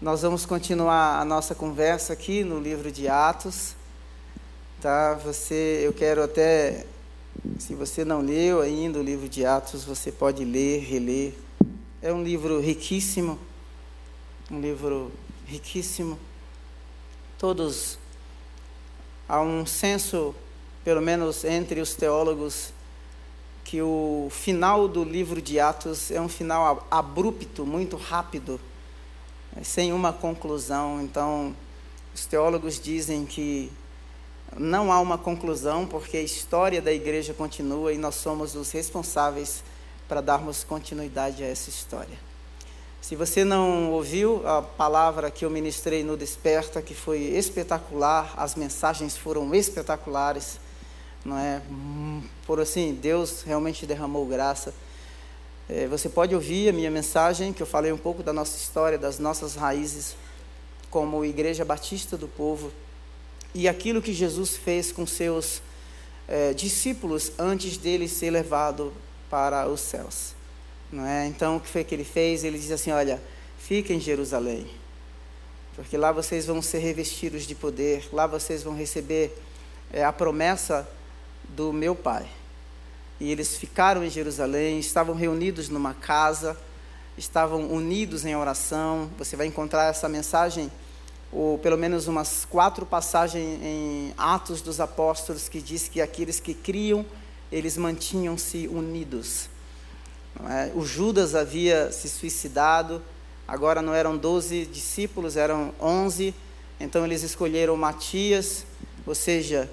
Nós vamos continuar a nossa conversa aqui no livro de Atos. Tá? Você, eu quero até se você não leu ainda o livro de Atos, você pode ler, reler. É um livro riquíssimo, um livro riquíssimo. Todos há um senso, pelo menos entre os teólogos, que o final do livro de Atos é um final abrupto, muito rápido, sem uma conclusão. Então, os teólogos dizem que não há uma conclusão, porque a história da igreja continua e nós somos os responsáveis para darmos continuidade a essa história. Se você não ouviu a palavra que eu ministrei no Desperta, que foi espetacular, as mensagens foram espetaculares, não é? Por assim, Deus realmente derramou graça. É, você pode ouvir a minha mensagem, que eu falei um pouco da nossa história, das nossas raízes, como Igreja Batista do Povo, e aquilo que Jesus fez com seus é, discípulos antes dele ser levado para os céus. Não é? Então, o que foi que ele fez? Ele diz assim: Olha, fiquem em Jerusalém, porque lá vocês vão ser revestidos de poder, lá vocês vão receber é, a promessa do meu Pai. E eles ficaram em Jerusalém, estavam reunidos numa casa, estavam unidos em oração. Você vai encontrar essa mensagem, ou pelo menos umas quatro passagens em Atos dos Apóstolos, que diz que aqueles que criam, eles mantinham-se unidos. É? O Judas havia se suicidado, agora não eram doze discípulos, eram onze. Então eles escolheram Matias, ou seja,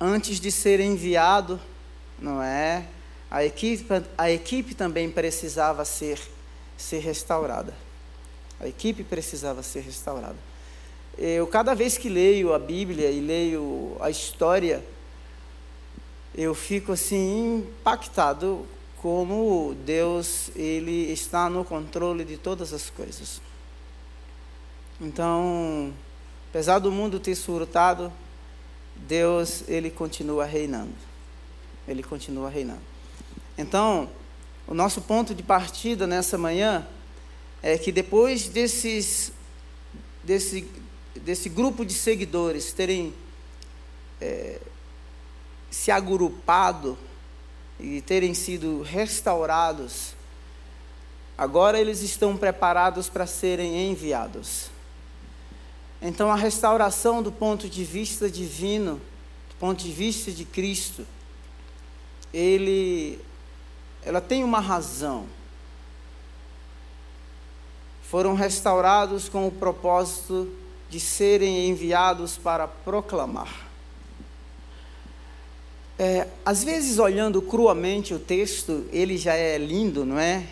antes de ser enviado, não é? A equipe, a equipe também precisava ser, ser restaurada. A equipe precisava ser restaurada. Eu, cada vez que leio a Bíblia e leio a história, eu fico assim impactado como Deus ele está no controle de todas as coisas. Então, apesar do mundo ter surtado, Deus ele continua reinando. Ele continua reinando. Então, o nosso ponto de partida nessa manhã é que depois desses, desse, desse grupo de seguidores terem é, se agrupado e terem sido restaurados, agora eles estão preparados para serem enviados. Então, a restauração do ponto de vista divino, do ponto de vista de Cristo, ele, ela tem uma razão. Foram restaurados com o propósito de serem enviados para proclamar. É, às vezes, olhando cruamente o texto, ele já é lindo, não é?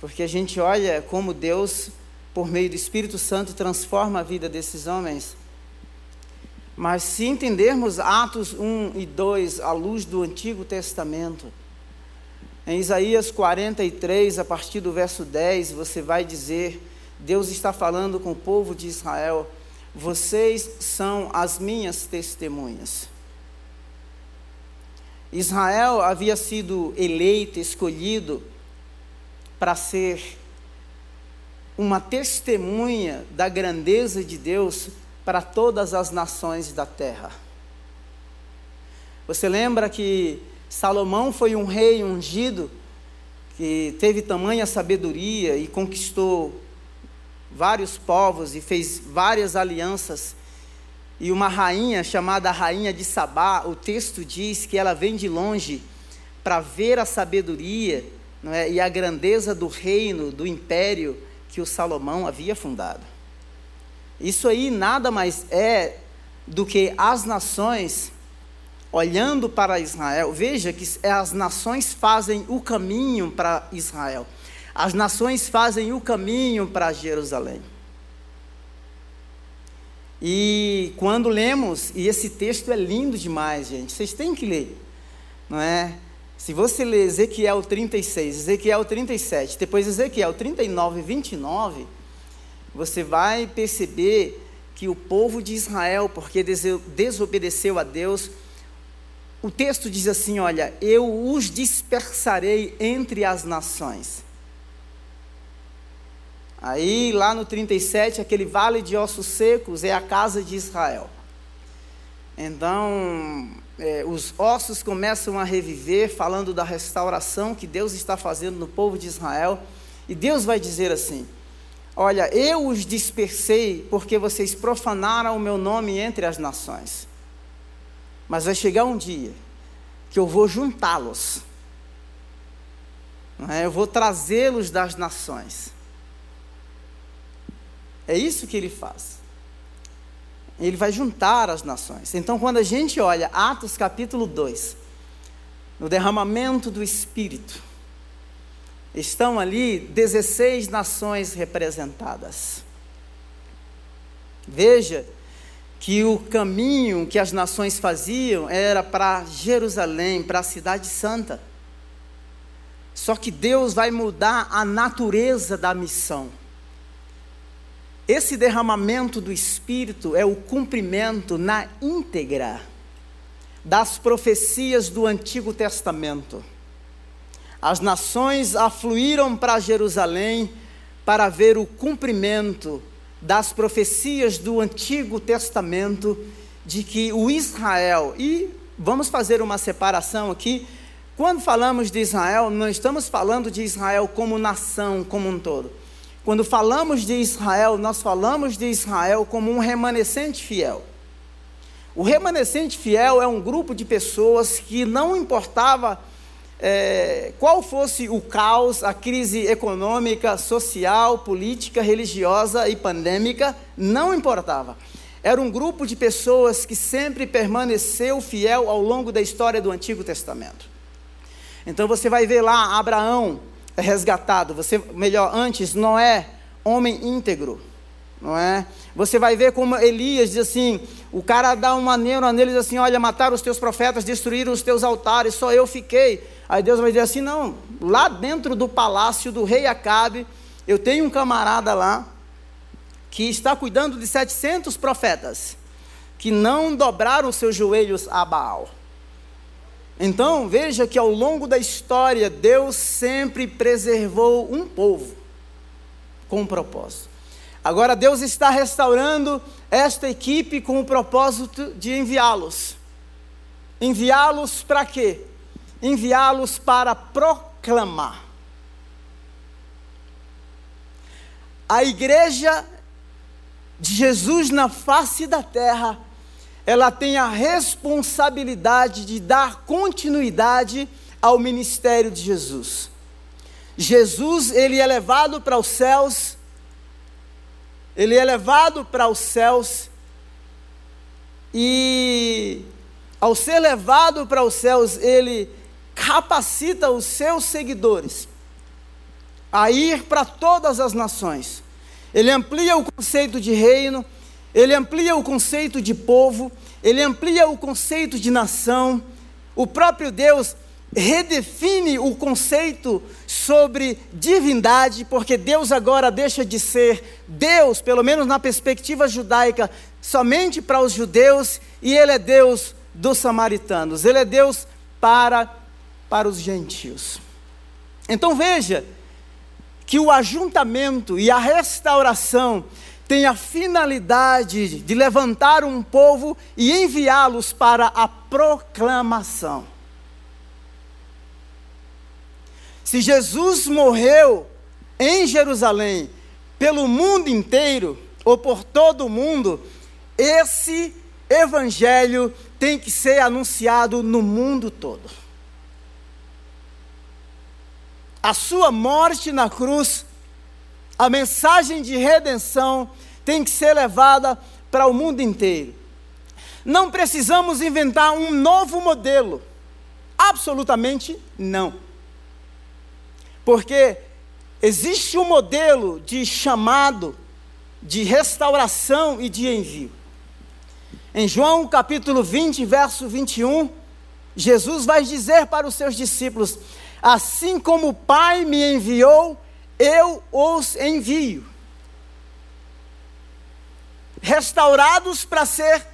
Porque a gente olha como Deus por meio do Espírito Santo, transforma a vida desses homens. Mas se entendermos Atos 1 e 2 à luz do Antigo Testamento, em Isaías 43, a partir do verso 10, você vai dizer: Deus está falando com o povo de Israel, vocês são as minhas testemunhas. Israel havia sido eleito, escolhido para ser uma testemunha da grandeza de Deus para todas as nações da terra. Você lembra que Salomão foi um rei ungido que teve tamanha sabedoria e conquistou vários povos e fez várias alianças. E uma rainha chamada Rainha de Sabá, o texto diz que ela vem de longe para ver a sabedoria é, e a grandeza do reino, do império que o Salomão havia fundado. Isso aí nada mais é do que as nações olhando para Israel. Veja que as nações fazem o caminho para Israel. As nações fazem o caminho para Jerusalém. E quando lemos, e esse texto é lindo demais, gente, vocês têm que ler, não é? Se você ler Ezequiel 36, Ezequiel 37, depois Ezequiel 39 e 29, você vai perceber que o povo de Israel, porque desobedeceu a Deus, o texto diz assim: Olha, eu os dispersarei entre as nações. Aí, lá no 37, aquele vale de ossos secos é a casa de Israel. Então, é, os ossos começam a reviver, falando da restauração que Deus está fazendo no povo de Israel. E Deus vai dizer assim: Olha, eu os dispersei porque vocês profanaram o meu nome entre as nações. Mas vai chegar um dia que eu vou juntá-los. É? Eu vou trazê-los das nações. É isso que ele faz. Ele vai juntar as nações. Então, quando a gente olha Atos capítulo 2, no derramamento do Espírito, estão ali 16 nações representadas. Veja que o caminho que as nações faziam era para Jerusalém, para a Cidade Santa. Só que Deus vai mudar a natureza da missão. Esse derramamento do Espírito é o cumprimento na íntegra das profecias do Antigo Testamento. As nações afluíram para Jerusalém para ver o cumprimento das profecias do Antigo Testamento de que o Israel, e vamos fazer uma separação aqui, quando falamos de Israel, não estamos falando de Israel como nação, como um todo. Quando falamos de Israel, nós falamos de Israel como um remanescente fiel. O remanescente fiel é um grupo de pessoas que não importava é, qual fosse o caos, a crise econômica, social, política, religiosa e pandêmica, não importava. Era um grupo de pessoas que sempre permaneceu fiel ao longo da história do Antigo Testamento. Então você vai ver lá Abraão resgatado, você melhor antes Noé, homem íntegro, não é? Você vai ver como Elias diz assim, o cara dá uma neura nele diz assim, olha, mataram os teus profetas, destruíram os teus altares, só eu fiquei. Aí Deus vai dizer assim: não, lá dentro do palácio do rei Acabe, eu tenho um camarada lá que está cuidando de 700 profetas que não dobraram seus joelhos a Baal. Então, veja que ao longo da história, Deus sempre preservou um povo com um propósito. Agora, Deus está restaurando esta equipe com o propósito de enviá-los. Enviá-los para quê? enviá-los para proclamar. A igreja de Jesus na face da terra, ela tem a responsabilidade de dar continuidade ao ministério de Jesus. Jesus, ele é levado para os céus, ele é levado para os céus, e ao ser levado para os céus, ele capacita os seus seguidores a ir para todas as nações. Ele amplia o conceito de reino, ele amplia o conceito de povo, ele amplia o conceito de nação. O próprio Deus redefine o conceito sobre divindade, porque Deus agora deixa de ser Deus, pelo menos na perspectiva judaica, somente para os judeus, e Ele é Deus dos samaritanos, Ele é Deus para para os gentios. Então veja que o ajuntamento e a restauração tem a finalidade de levantar um povo e enviá-los para a proclamação. Se Jesus morreu em Jerusalém, pelo mundo inteiro, ou por todo o mundo, esse evangelho tem que ser anunciado no mundo todo a sua morte na cruz, a mensagem de redenção tem que ser levada para o mundo inteiro. Não precisamos inventar um novo modelo. Absolutamente não. Porque existe um modelo de chamado, de restauração e de envio. Em João capítulo 20, verso 21, Jesus vai dizer para os seus discípulos: Assim como o Pai me enviou, eu os envio. Restaurados para ser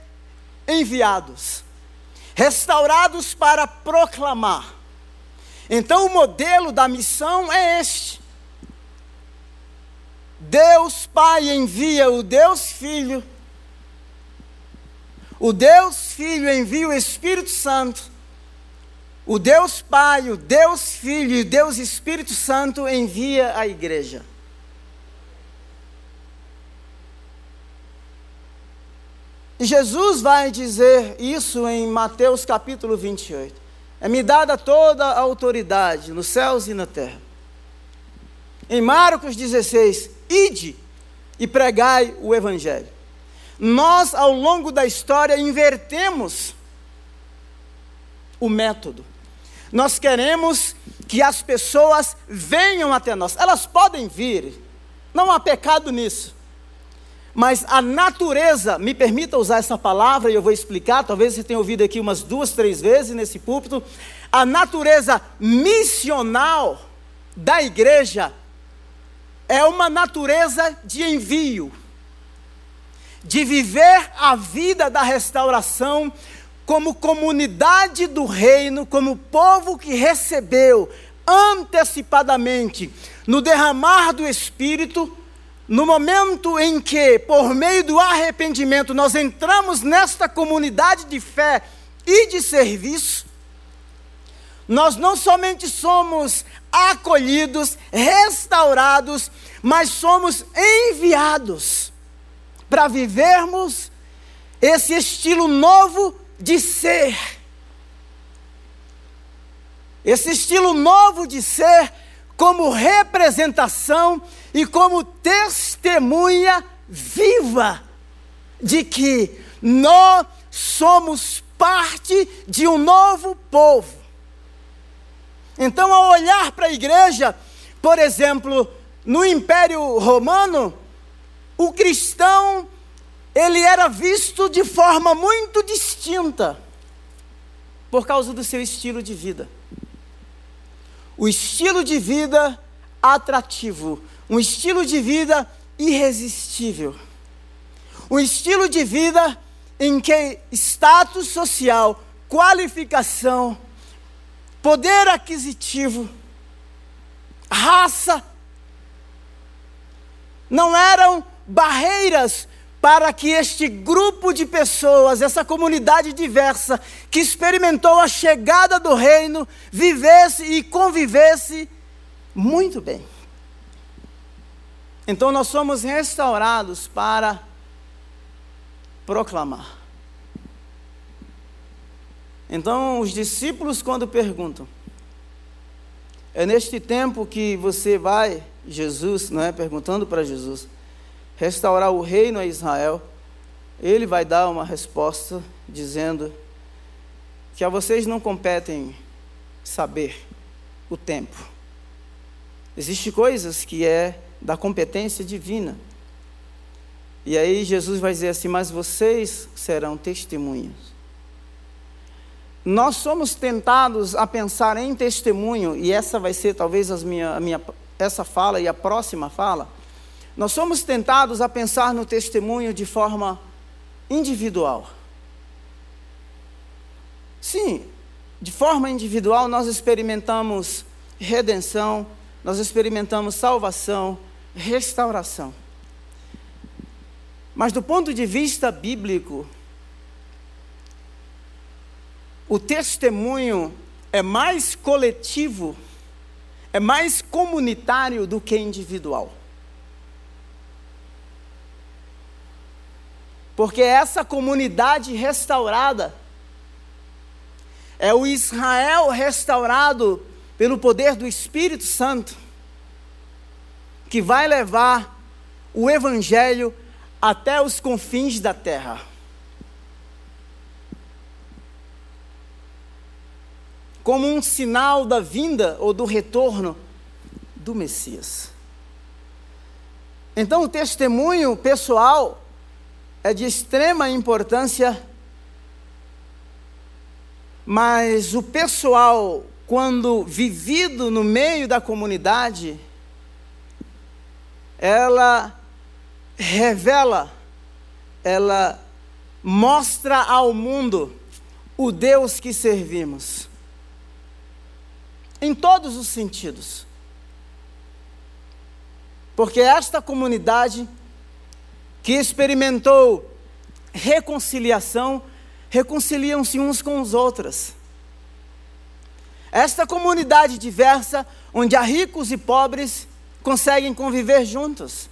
enviados, restaurados para proclamar. Então, o modelo da missão é este: Deus Pai envia o Deus Filho, o Deus Filho envia o Espírito Santo, o Deus Pai, o Deus Filho e o Deus Espírito Santo envia a igreja. E Jesus vai dizer isso em Mateus capítulo 28. É-me dada toda a autoridade nos céus e na terra. Em Marcos 16, ide e pregai o evangelho. Nós, ao longo da história, invertemos o método. Nós queremos que as pessoas venham até nós. Elas podem vir, não há pecado nisso. Mas a natureza, me permita usar essa palavra e eu vou explicar, talvez você tenha ouvido aqui umas duas, três vezes nesse púlpito. A natureza missional da igreja é uma natureza de envio, de viver a vida da restauração como comunidade do reino, como povo que recebeu antecipadamente no derramar do Espírito no momento em que, por meio do arrependimento, nós entramos nesta comunidade de fé e de serviço, nós não somente somos acolhidos, restaurados, mas somos enviados para vivermos esse estilo novo de ser. Esse estilo novo de ser como representação e como testemunha viva de que nós somos parte de um novo povo. Então, ao olhar para a igreja, por exemplo, no Império Romano, o cristão ele era visto de forma muito distinta por causa do seu estilo de vida o estilo de vida atrativo, um estilo de vida irresistível. Um estilo de vida em que status social, qualificação, poder aquisitivo, raça, não eram barreiras para que este grupo de pessoas, essa comunidade diversa, que experimentou a chegada do reino, vivesse e convivesse muito bem. Então nós somos restaurados para proclamar. Então os discípulos, quando perguntam, é neste tempo que você vai, Jesus, não é? Perguntando para Jesus restaurar o reino a Israel, ele vai dar uma resposta dizendo que a vocês não competem saber o tempo. Existem coisas que é da competência divina. E aí Jesus vai dizer assim: Mas vocês serão testemunhas. Nós somos tentados a pensar em testemunho, e essa vai ser talvez minha, a minha, essa fala e a próxima fala nós somos tentados a pensar no testemunho de forma individual. Sim, de forma individual nós experimentamos redenção, nós experimentamos salvação, restauração. Mas do ponto de vista bíblico, o testemunho é mais coletivo, é mais comunitário do que individual. Porque essa comunidade restaurada é o Israel restaurado pelo poder do Espírito Santo, que vai levar o Evangelho até os confins da terra. Como um sinal da vinda ou do retorno do Messias. Então, o testemunho pessoal é de extrema importância, mas o pessoal, quando vivido no meio da comunidade, ela revela, ela mostra ao mundo o Deus que servimos. Em todos os sentidos. Porque esta comunidade que experimentou reconciliação, reconciliam-se uns com os outros. Esta comunidade diversa, onde há ricos e pobres, conseguem conviver juntos.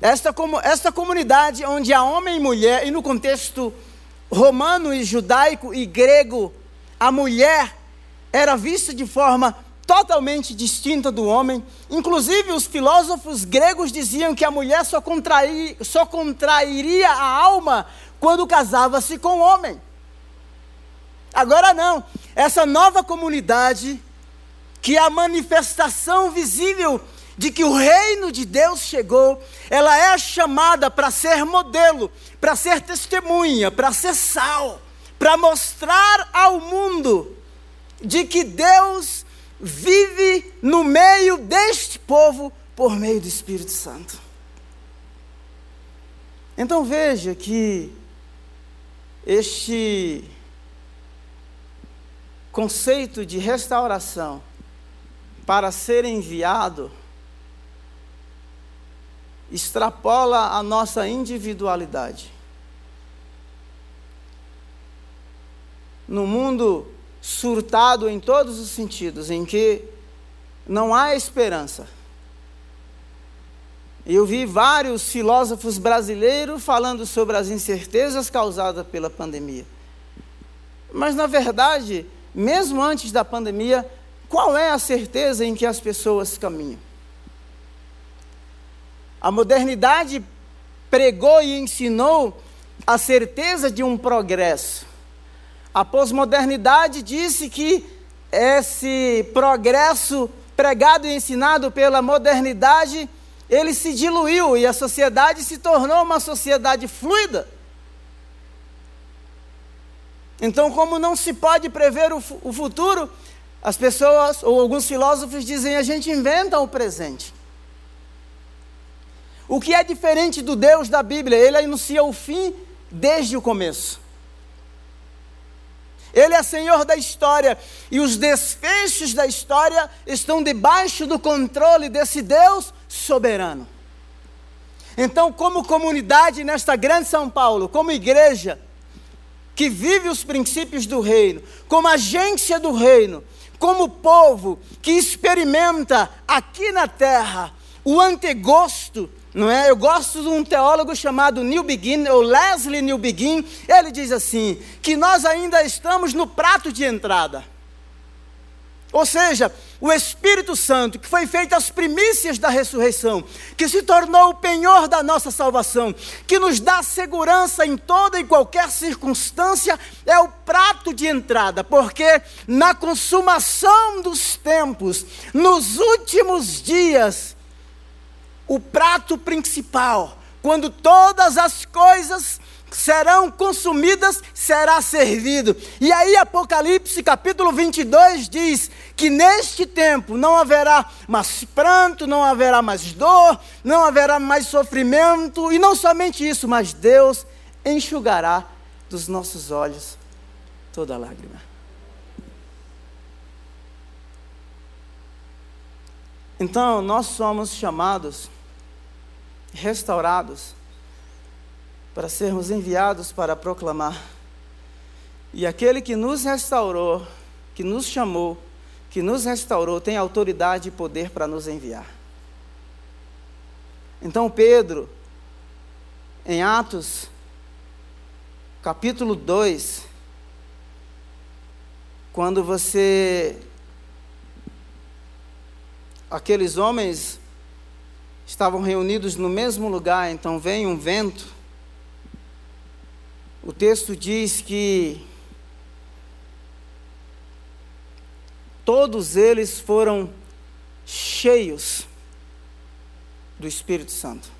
Esta, esta comunidade onde há homem e mulher, e no contexto romano e judaico e grego, a mulher era vista de forma totalmente distinta do homem. Inclusive, os filósofos gregos diziam que a mulher só, contrair, só contrairia a alma quando casava-se com o homem. Agora não, essa nova comunidade, que a manifestação visível de que o reino de Deus chegou, ela é chamada para ser modelo, para ser testemunha, para ser sal, para mostrar ao mundo de que Deus vive no meio deste povo por meio do Espírito Santo. Então veja que este conceito de restauração para ser enviado extrapola a nossa individualidade. No mundo surtado em todos os sentidos, em que não há esperança. Eu vi vários filósofos brasileiros falando sobre as incertezas causadas pela pandemia. Mas, na verdade, mesmo antes da pandemia, qual é a certeza em que as pessoas caminham? A modernidade pregou e ensinou a certeza de um progresso. A pós-modernidade disse que esse progresso pregado e ensinado pela modernidade, ele se diluiu e a sociedade se tornou uma sociedade fluida. Então, como não se pode prever o, o futuro, as pessoas, ou alguns filósofos dizem, a gente inventa o presente. O que é diferente do Deus da Bíblia? Ele anuncia o fim desde o começo. Ele é Senhor da história e os desfechos da história estão debaixo do controle desse Deus soberano. Então, como comunidade nesta grande São Paulo, como igreja que vive os princípios do reino, como agência do reino, como povo que experimenta aqui na terra o antegosto não é? Eu gosto de um teólogo chamado Neil Begin, ou Leslie Neil Begin. Ele diz assim: que nós ainda estamos no prato de entrada. Ou seja, o Espírito Santo, que foi feito as primícias da ressurreição, que se tornou o penhor da nossa salvação, que nos dá segurança em toda e qualquer circunstância, é o prato de entrada, porque na consumação dos tempos, nos últimos dias, o prato principal, quando todas as coisas serão consumidas, será servido. E aí, Apocalipse capítulo 22 diz que neste tempo não haverá mais pranto, não haverá mais dor, não haverá mais sofrimento, e não somente isso, mas Deus enxugará dos nossos olhos toda lágrima. Então, nós somos chamados restaurados, para sermos enviados para proclamar. E aquele que nos restaurou, que nos chamou, que nos restaurou, tem autoridade e poder para nos enviar. Então, Pedro, em Atos, capítulo 2, quando você. Aqueles homens estavam reunidos no mesmo lugar, então vem um vento. O texto diz que todos eles foram cheios do Espírito Santo.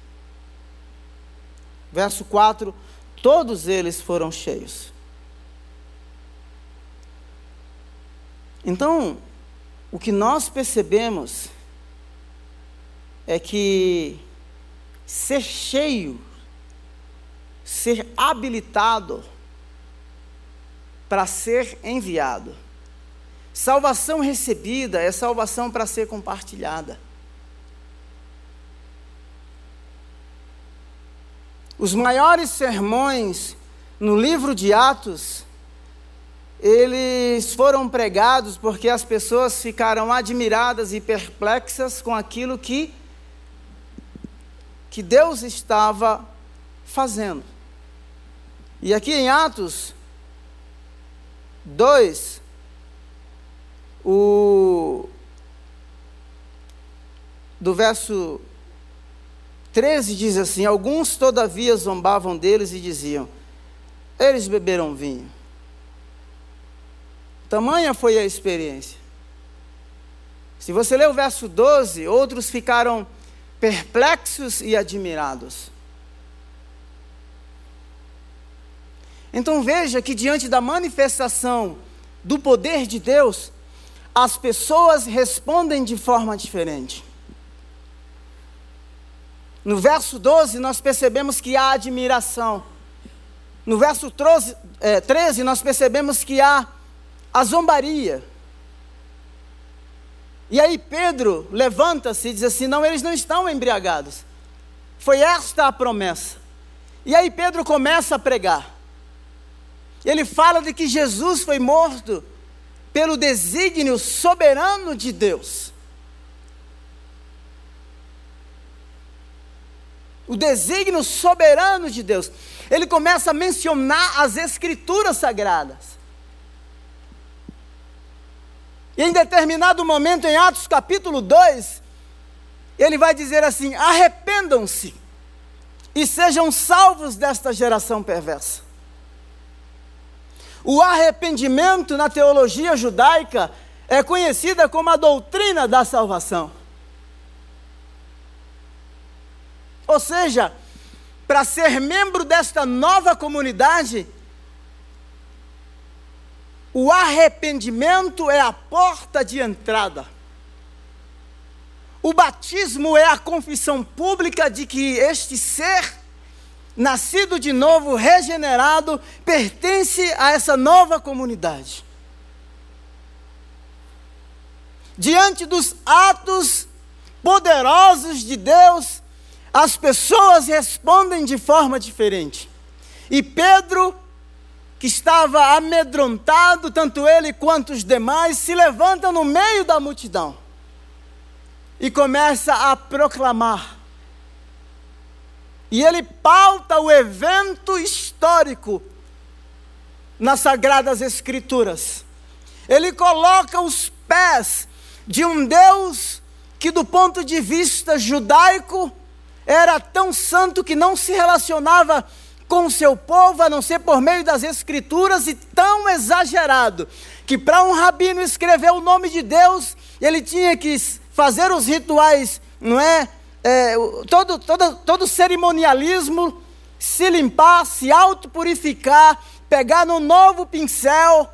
Verso 4: todos eles foram cheios. Então, o que nós percebemos é que ser cheio, ser habilitado para ser enviado. Salvação recebida é salvação para ser compartilhada. Os maiores sermões no livro de Atos, eles foram pregados porque as pessoas ficaram admiradas e perplexas com aquilo que que Deus estava fazendo. E aqui em Atos 2, o, do verso 13 diz assim: Alguns, todavia, zombavam deles e diziam: Eles beberam vinho. Tamanha foi a experiência. Se você ler o verso 12, outros ficaram perplexos e admirados. Então veja que diante da manifestação do poder de Deus, as pessoas respondem de forma diferente. No verso 12, nós percebemos que há admiração. No verso 13, é, 13 nós percebemos que há a zombaria. E aí Pedro levanta-se e diz assim: Não, eles não estão embriagados. Foi esta a promessa. E aí Pedro começa a pregar. Ele fala de que Jesus foi morto pelo desígnio soberano de Deus. o desígnio soberano de Deus. Ele começa a mencionar as escrituras sagradas. E em determinado momento, em Atos capítulo 2, ele vai dizer assim: arrependam-se e sejam salvos desta geração perversa. O arrependimento na teologia judaica é conhecida como a doutrina da salvação. Ou seja, para ser membro desta nova comunidade, o arrependimento é a porta de entrada. O batismo é a confissão pública de que este ser, nascido de novo, regenerado, pertence a essa nova comunidade. Diante dos atos poderosos de Deus, as pessoas respondem de forma diferente. E Pedro, que estava amedrontado, tanto ele quanto os demais, se levanta no meio da multidão e começa a proclamar. E ele pauta o evento histórico nas Sagradas Escrituras. Ele coloca os pés de um Deus que, do ponto de vista judaico, era tão santo que não se relacionava com o seu povo, a não ser por meio das escrituras, e tão exagerado, que para um rabino escrever o nome de Deus, ele tinha que fazer os rituais, não é? É todo, todo, todo cerimonialismo, se limpar, se autopurificar, pegar no novo pincel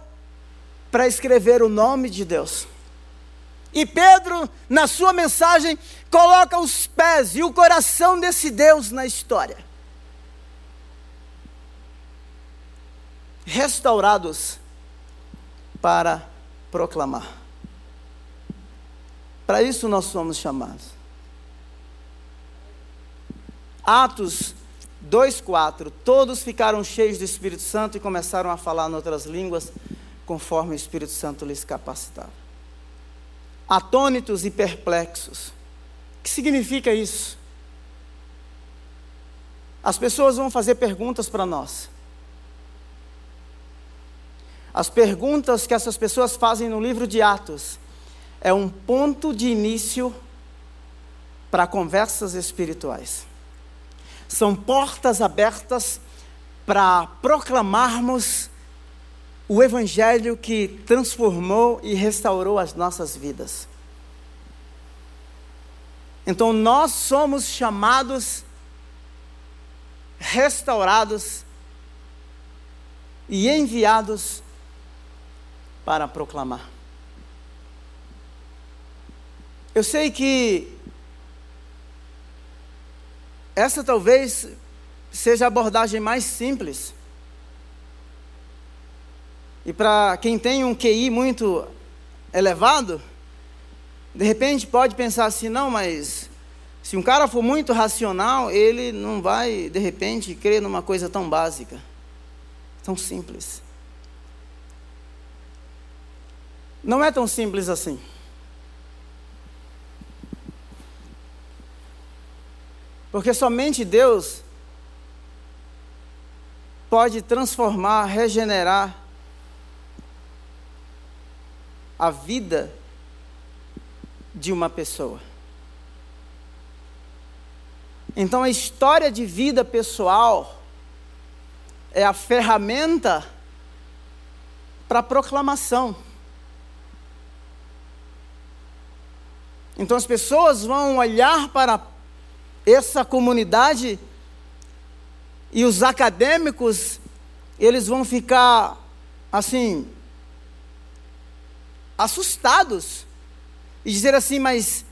para escrever o nome de Deus. E Pedro, na sua mensagem, coloca os pés e o coração desse Deus na história. Restaurados para proclamar. Para isso nós somos chamados. Atos 2:4 Todos ficaram cheios do Espírito Santo e começaram a falar em outras línguas, conforme o Espírito Santo lhes capacitava atônitos e perplexos. O que significa isso? As pessoas vão fazer perguntas para nós. As perguntas que essas pessoas fazem no livro de Atos é um ponto de início para conversas espirituais. São portas abertas para proclamarmos o Evangelho que transformou e restaurou as nossas vidas. Então nós somos chamados, restaurados e enviados para proclamar. Eu sei que essa talvez seja a abordagem mais simples e para quem tem um QI muito elevado, de repente pode pensar assim: não, mas Se um cara for muito racional, ele não vai, de repente, crer numa coisa tão básica, tão simples. Não é tão simples assim. Porque somente Deus pode transformar, regenerar a vida de uma pessoa. Então a história de vida pessoal é a ferramenta para proclamação. Então as pessoas vão olhar para essa comunidade e os acadêmicos, eles vão ficar assim assustados e dizer assim, mas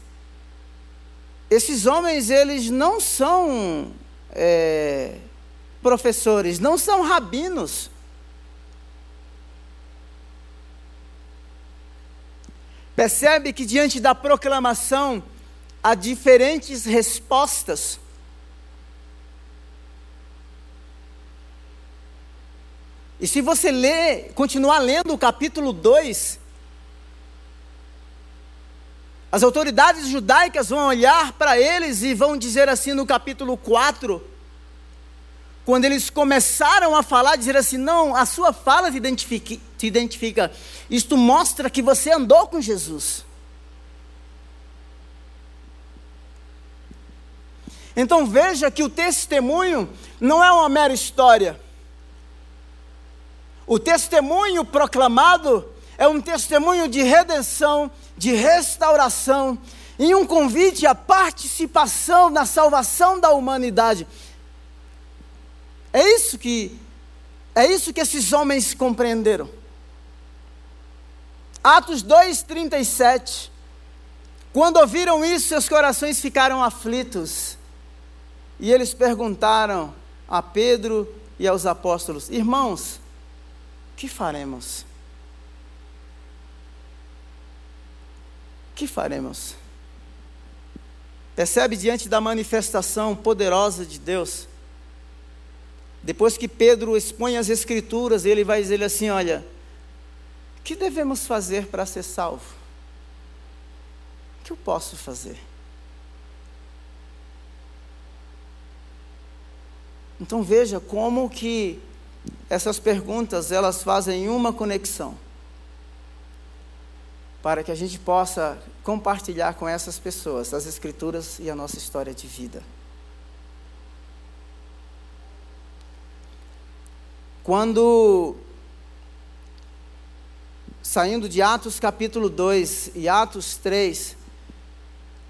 esses homens eles não são é, professores, não são rabinos. Percebe que diante da proclamação há diferentes respostas. E se você ler, continuar lendo o capítulo 2, as autoridades judaicas vão olhar para eles e vão dizer assim no capítulo 4, quando eles começaram a falar, dizer assim: não, a sua fala te te identifica. Isto mostra que você andou com Jesus. Então veja que o testemunho não é uma mera história. O testemunho proclamado é um testemunho de redenção, de restauração e um convite à participação na salvação da humanidade. É isso que é isso que esses homens compreenderam. Atos 2:37. Quando ouviram isso, seus corações ficaram aflitos. E eles perguntaram a Pedro e aos apóstolos: Irmãos, que faremos? Que faremos? Percebe diante da manifestação poderosa de Deus? Depois que Pedro expõe as Escrituras, ele vai dizer assim: Olha, o que devemos fazer para ser salvo? O que eu posso fazer? Então veja como que essas perguntas elas fazem uma conexão para que a gente possa compartilhar com essas pessoas as escrituras e a nossa história de vida. Quando saindo de Atos capítulo 2 e Atos 3,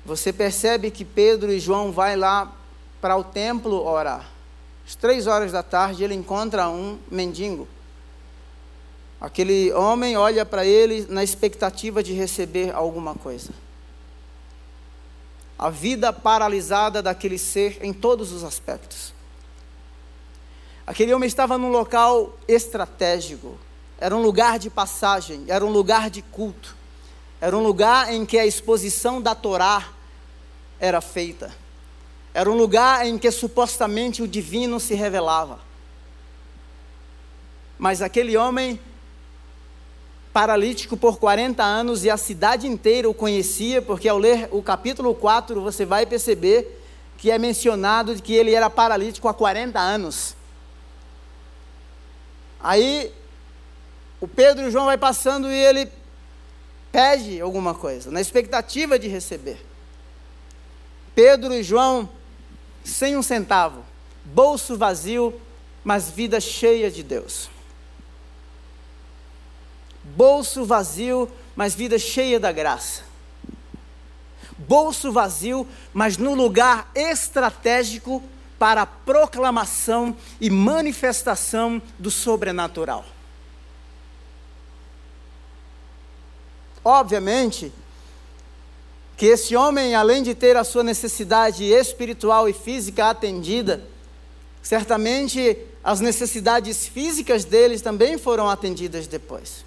você percebe que Pedro e João vai lá para o templo orar. Às três horas da tarde ele encontra um mendigo. Aquele homem olha para ele na expectativa de receber alguma coisa. A vida paralisada daquele ser em todos os aspectos. Aquele homem estava num local estratégico, era um lugar de passagem, era um lugar de culto, era um lugar em que a exposição da Torá era feita, era um lugar em que supostamente o divino se revelava. Mas aquele homem paralítico por 40 anos e a cidade inteira o conhecia, porque ao ler o capítulo 4 você vai perceber que é mencionado que ele era paralítico há 40 anos. Aí o Pedro e o João vai passando e ele pede alguma coisa, na expectativa de receber. Pedro e João sem um centavo, bolso vazio, mas vida cheia de Deus bolso vazio, mas vida cheia da graça. Bolso vazio, mas no lugar estratégico para a proclamação e manifestação do sobrenatural. Obviamente, que esse homem, além de ter a sua necessidade espiritual e física atendida, certamente as necessidades físicas deles também foram atendidas depois.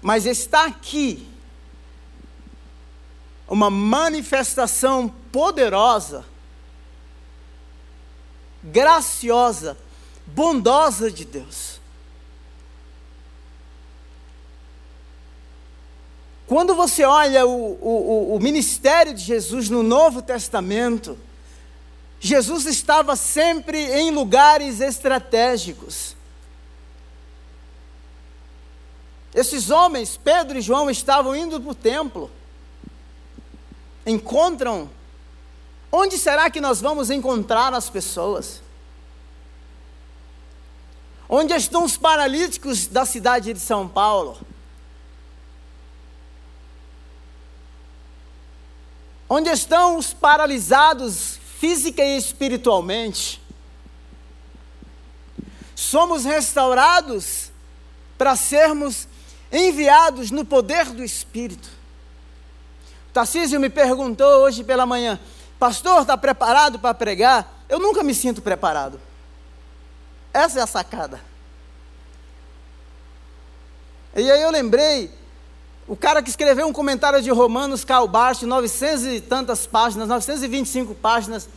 Mas está aqui uma manifestação poderosa, graciosa, bondosa de Deus. Quando você olha o, o, o ministério de Jesus no Novo Testamento, Jesus estava sempre em lugares estratégicos. Esses homens, Pedro e João, estavam indo para o templo. Encontram. Onde será que nós vamos encontrar as pessoas? Onde estão os paralíticos da cidade de São Paulo? Onde estão os paralisados física e espiritualmente? Somos restaurados para sermos enviados no poder do Espírito. Tarcísio me perguntou hoje pela manhã, pastor, está preparado para pregar? Eu nunca me sinto preparado. Essa é a sacada. E aí eu lembrei, o cara que escreveu um comentário de Romanos, Karl Barth, 900 e tantas páginas, 925 páginas,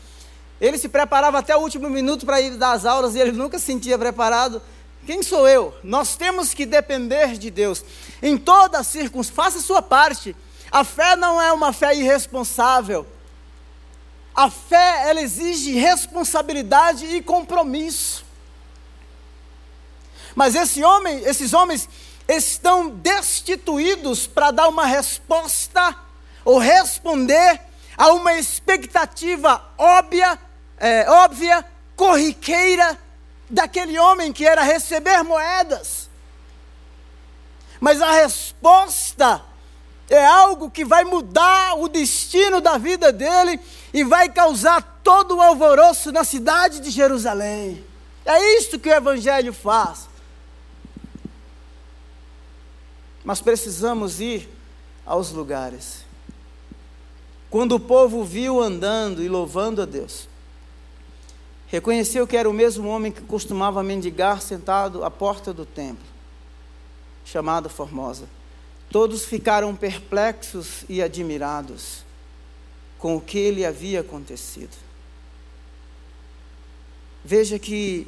ele se preparava até o último minuto para ir dar as aulas e ele nunca se sentia preparado. Quem sou eu? Nós temos que depender de Deus. Em toda circunstância, faça a sua parte. A fé não é uma fé irresponsável. A fé, ela exige responsabilidade e compromisso. Mas esse homem, esses homens estão destituídos para dar uma resposta ou responder a uma expectativa óbvia, é, óbvia, corriqueira daquele homem que era receber moedas. Mas a resposta é algo que vai mudar o destino da vida dele e vai causar todo o alvoroço na cidade de Jerusalém. É isto que o Evangelho faz. Mas precisamos ir aos lugares. Quando o povo viu andando e louvando a Deus, reconheceu que era o mesmo homem que costumava mendigar sentado à porta do templo, chamado Formosa. Todos ficaram perplexos e admirados com o que lhe havia acontecido. Veja que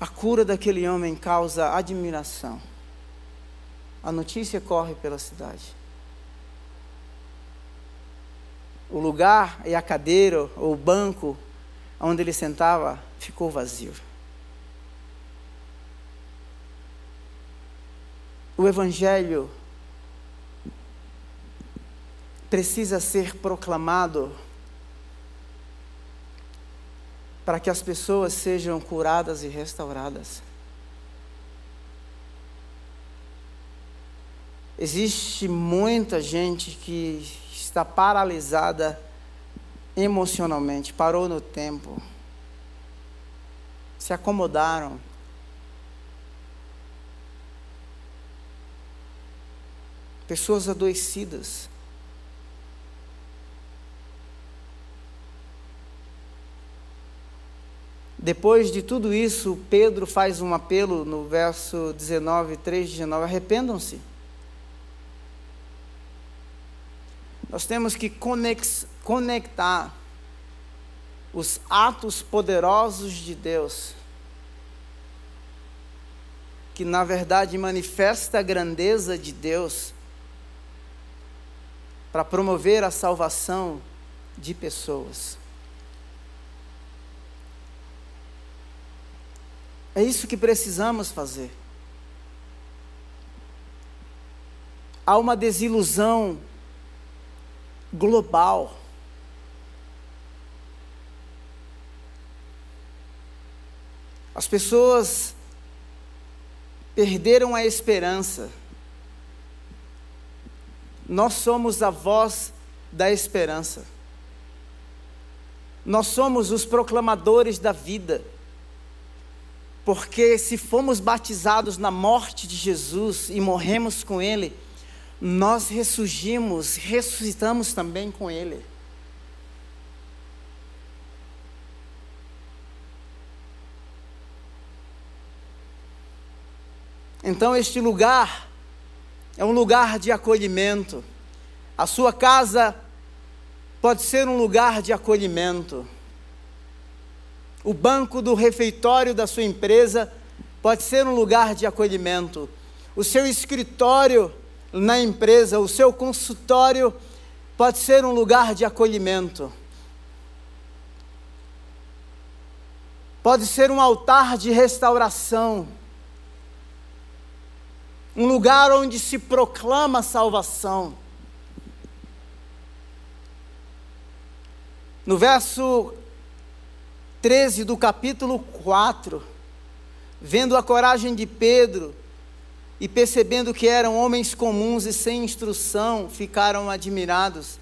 a cura daquele homem causa admiração a notícia corre pela cidade. O lugar e a cadeira ou o banco onde ele sentava ficou vazio. O Evangelho precisa ser proclamado para que as pessoas sejam curadas e restauradas. Existe muita gente que está paralisada emocionalmente, parou no tempo, se acomodaram. Pessoas adoecidas. Depois de tudo isso, Pedro faz um apelo no verso 19, 3 de 19: arrependam-se. Nós temos que conectar os atos poderosos de Deus, que na verdade manifesta a grandeza de Deus, para promover a salvação de pessoas. É isso que precisamos fazer. Há uma desilusão global. As pessoas perderam a esperança. Nós somos a voz da esperança. Nós somos os proclamadores da vida. Porque se fomos batizados na morte de Jesus e morremos com Ele, nós ressurgimos, ressuscitamos também com Ele. Então, este lugar é um lugar de acolhimento. A sua casa pode ser um lugar de acolhimento. O banco do refeitório da sua empresa pode ser um lugar de acolhimento. O seu escritório na empresa, o seu consultório pode ser um lugar de acolhimento. Pode ser um altar de restauração. Um lugar onde se proclama salvação. No verso 13 do capítulo 4, vendo a coragem de Pedro e percebendo que eram homens comuns e sem instrução, ficaram admirados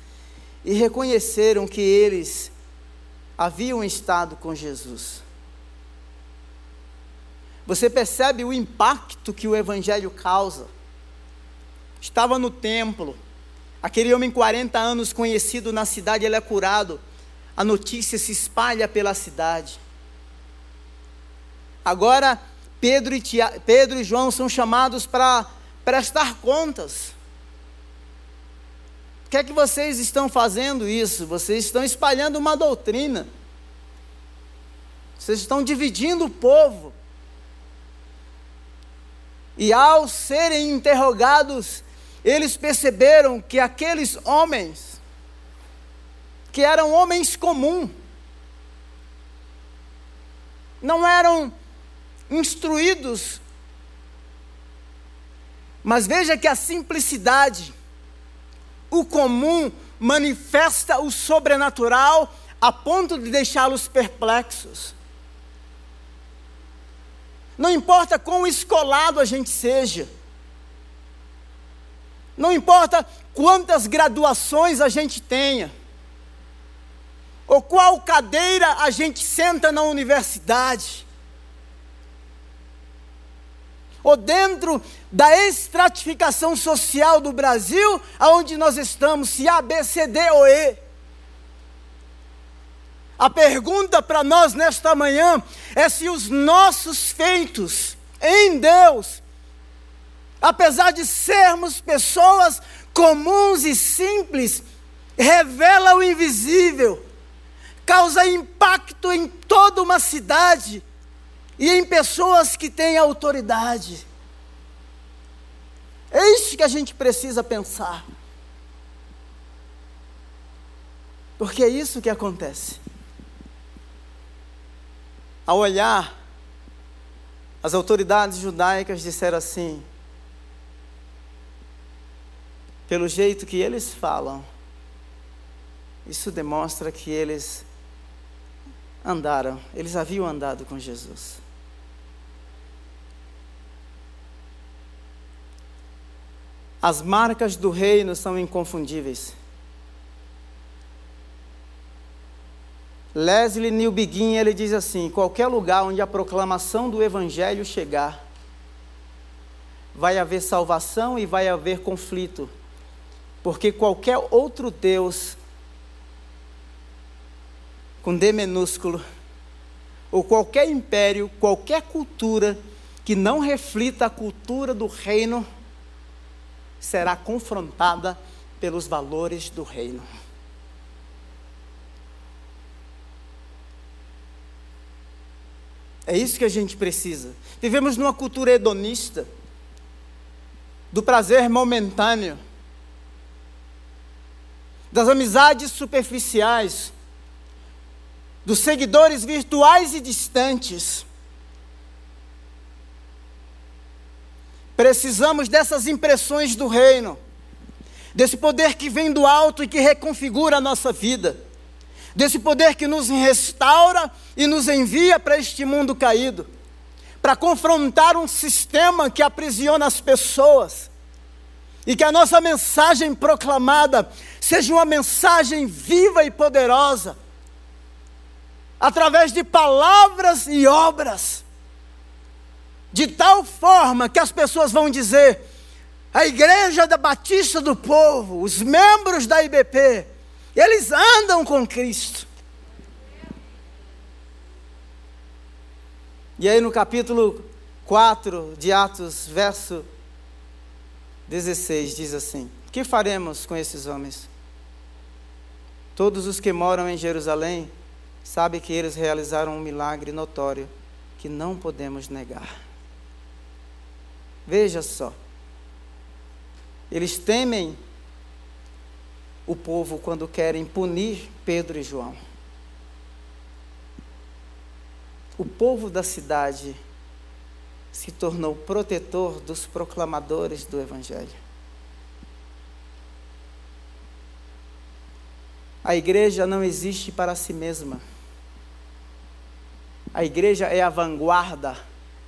e reconheceram que eles haviam estado com Jesus. Você percebe o impacto que o Evangelho causa? Estava no templo, aquele homem 40 anos conhecido na cidade, ele é curado a notícia se espalha pela cidade. Agora, Pedro e, Tia, Pedro e João são chamados para prestar contas. Por que é que vocês estão fazendo isso? Vocês estão espalhando uma doutrina. Vocês estão dividindo o povo. E ao serem interrogados, eles perceberam que aqueles homens que eram homens comuns, não eram instruídos, mas veja que a simplicidade, o comum, manifesta o sobrenatural a ponto de deixá-los perplexos. Não importa quão escolado a gente seja, não importa quantas graduações a gente tenha, ou qual cadeira a gente senta na universidade, ou dentro da estratificação social do Brasil, aonde nós estamos, se A, B, C, D ou E. A pergunta para nós nesta manhã é se os nossos feitos em Deus, apesar de sermos pessoas comuns e simples, revela o invisível causa impacto em toda uma cidade e em pessoas que têm autoridade. É isso que a gente precisa pensar. Porque é isso que acontece. Ao olhar, as autoridades judaicas disseram assim: pelo jeito que eles falam, isso demonstra que eles andaram, eles haviam andado com Jesus. As marcas do reino são inconfundíveis. Leslie Newbegin, ele diz assim: qualquer lugar onde a proclamação do evangelho chegar, vai haver salvação e vai haver conflito, porque qualquer outro Deus com D minúsculo, ou qualquer império, qualquer cultura que não reflita a cultura do reino, será confrontada pelos valores do reino. É isso que a gente precisa. Vivemos numa cultura hedonista, do prazer momentâneo, das amizades superficiais, dos seguidores virtuais e distantes. Precisamos dessas impressões do reino, desse poder que vem do alto e que reconfigura a nossa vida, desse poder que nos restaura e nos envia para este mundo caído, para confrontar um sistema que aprisiona as pessoas, e que a nossa mensagem proclamada seja uma mensagem viva e poderosa através de palavras e obras, de tal forma que as pessoas vão dizer: a Igreja da Batista do Povo, os membros da IBP, eles andam com Cristo. E aí no capítulo 4 de Atos, verso 16, diz assim: O que faremos com esses homens? Todos os que moram em Jerusalém sabem que eles realizaram um milagre notório que não podemos negar. Veja só. Eles temem o povo quando querem punir Pedro e João. O povo da cidade se tornou protetor dos proclamadores do Evangelho. A igreja não existe para si mesma. A igreja é a vanguarda,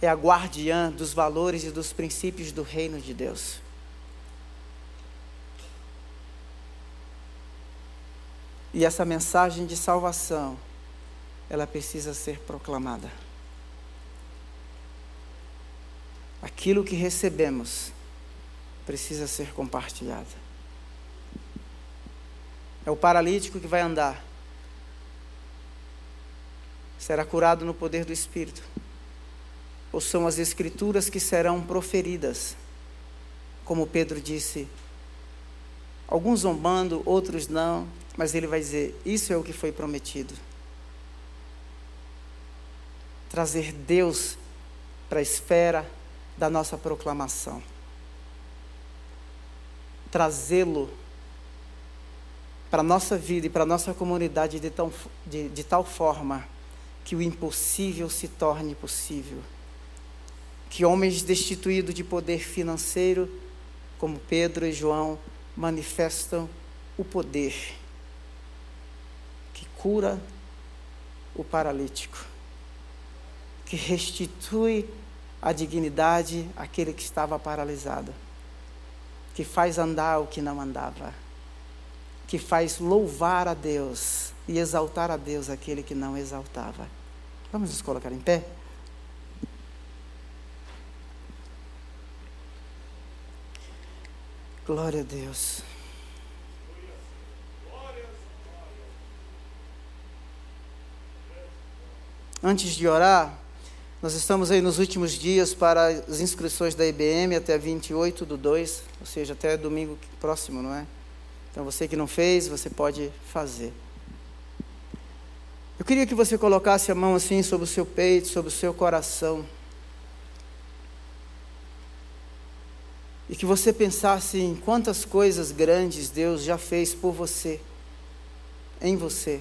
é a guardiã dos valores e dos princípios do reino de Deus. E essa mensagem de salvação, ela precisa ser proclamada. Aquilo que recebemos precisa ser compartilhado. É o paralítico que vai andar. Será curado no poder do Espírito. Ou são as Escrituras que serão proferidas. Como Pedro disse, alguns zombando, outros não, mas ele vai dizer: Isso é o que foi prometido. Trazer Deus para a esfera da nossa proclamação. Trazê-lo para a nossa vida e para a nossa comunidade de, tão, de, de tal forma que o impossível se torne possível. Que homens destituídos de poder financeiro, como Pedro e João, manifestam o poder que cura o paralítico, que restitui a dignidade àquele que estava paralisado, que faz andar o que não andava, que faz louvar a Deus e exaltar a Deus aquele que não exaltava. Vamos nos colocar em pé? Glória a Deus. Antes de orar, nós estamos aí nos últimos dias para as inscrições da IBM até 28 do 2, ou seja, até domingo próximo, não é? Então você que não fez, você pode fazer. Eu queria que você colocasse a mão assim sobre o seu peito, sobre o seu coração. E que você pensasse em quantas coisas grandes Deus já fez por você, em você.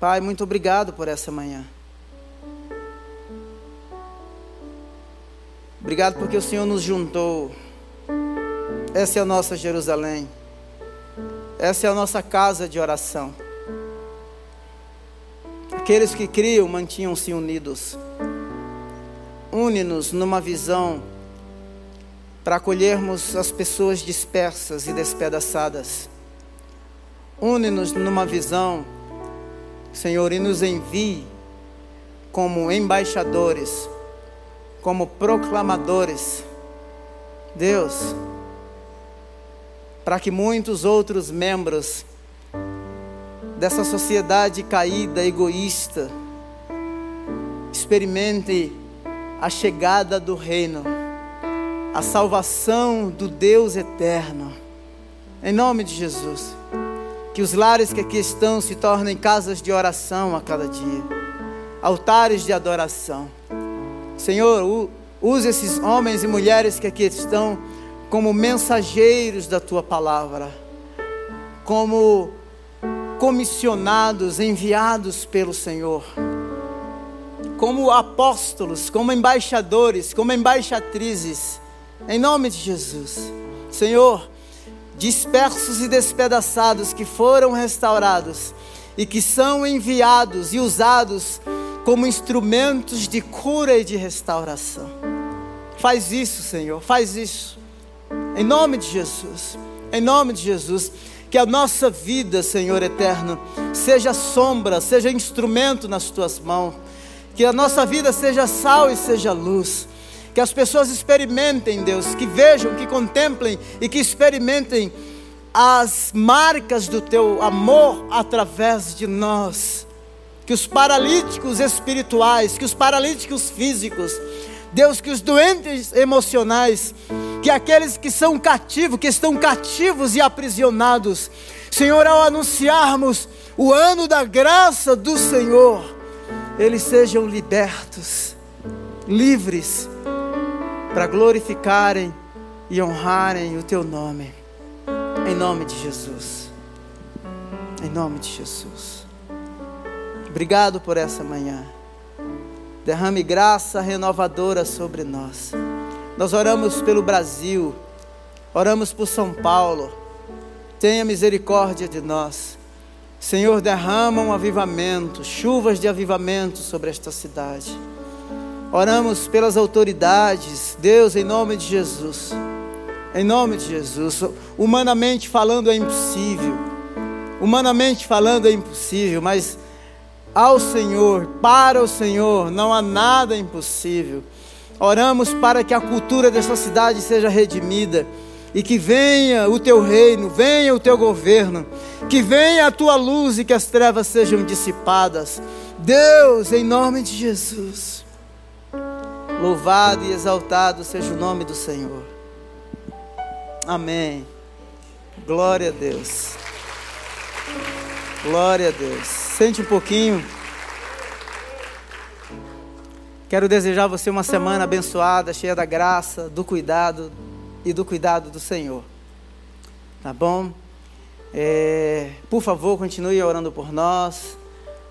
Pai, muito obrigado por essa manhã. Obrigado porque o Senhor nos juntou. Essa é a nossa Jerusalém. Essa é a nossa casa de oração. Aqueles que criam mantinham-se unidos. Une-nos numa visão para acolhermos as pessoas dispersas e despedaçadas. Une-nos numa visão Senhor, e nos envie como embaixadores, como proclamadores, Deus, para que muitos outros membros dessa sociedade caída, egoísta, experimentem a chegada do reino, a salvação do Deus eterno. Em nome de Jesus. Que os lares que aqui estão se tornem casas de oração a cada dia, altares de adoração. Senhor, use esses homens e mulheres que aqui estão como mensageiros da tua palavra, como comissionados, enviados pelo Senhor, como apóstolos, como embaixadores, como embaixatrizes, em nome de Jesus. Senhor, dispersos e despedaçados que foram restaurados e que são enviados e usados como instrumentos de cura e de restauração. Faz isso, Senhor, faz isso. Em nome de Jesus. Em nome de Jesus. Que a nossa vida, Senhor eterno, seja sombra, seja instrumento nas tuas mãos. Que a nossa vida seja sal e seja luz que as pessoas experimentem, Deus, que vejam, que contemplem e que experimentem as marcas do teu amor através de nós. Que os paralíticos espirituais, que os paralíticos físicos, Deus, que os doentes emocionais, que aqueles que são cativos, que estão cativos e aprisionados, Senhor, ao anunciarmos o ano da graça do Senhor, eles sejam libertos, livres, para glorificarem e honrarem o Teu nome, em nome de Jesus. Em nome de Jesus. Obrigado por essa manhã. Derrame graça renovadora sobre nós. Nós oramos pelo Brasil, oramos por São Paulo. Tenha misericórdia de nós. Senhor, derrama um avivamento, chuvas de avivamento sobre esta cidade. Oramos pelas autoridades, Deus, em nome de Jesus. Em nome de Jesus. Humanamente falando é impossível. Humanamente falando é impossível, mas ao Senhor, para o Senhor, não há nada impossível. Oramos para que a cultura dessa cidade seja redimida e que venha o teu reino, venha o teu governo, que venha a tua luz e que as trevas sejam dissipadas. Deus, em nome de Jesus, louvado e exaltado seja o nome do Senhor. Amém. Glória a Deus. Glória a Deus. Sente um pouquinho. Quero desejar a você uma semana abençoada, cheia da graça, do cuidado e do cuidado do Senhor. Tá bom? É, por favor, continue orando por nós,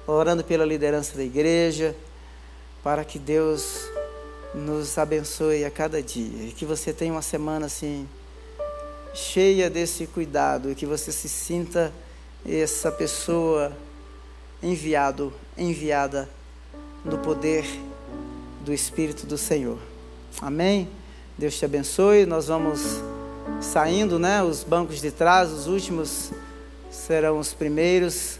orando pela liderança da igreja, para que Deus nos abençoe a cada dia e que você tenha uma semana assim cheia desse cuidado e que você se sinta essa pessoa enviado, enviada no poder do Espírito do Senhor. Amém? Deus te abençoe. Nós vamos saindo, né? Os bancos de trás, os últimos serão os primeiros.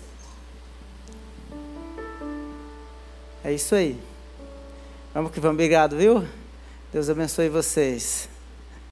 É isso aí. Vamos que vamos. Obrigado, viu? Deus abençoe vocês.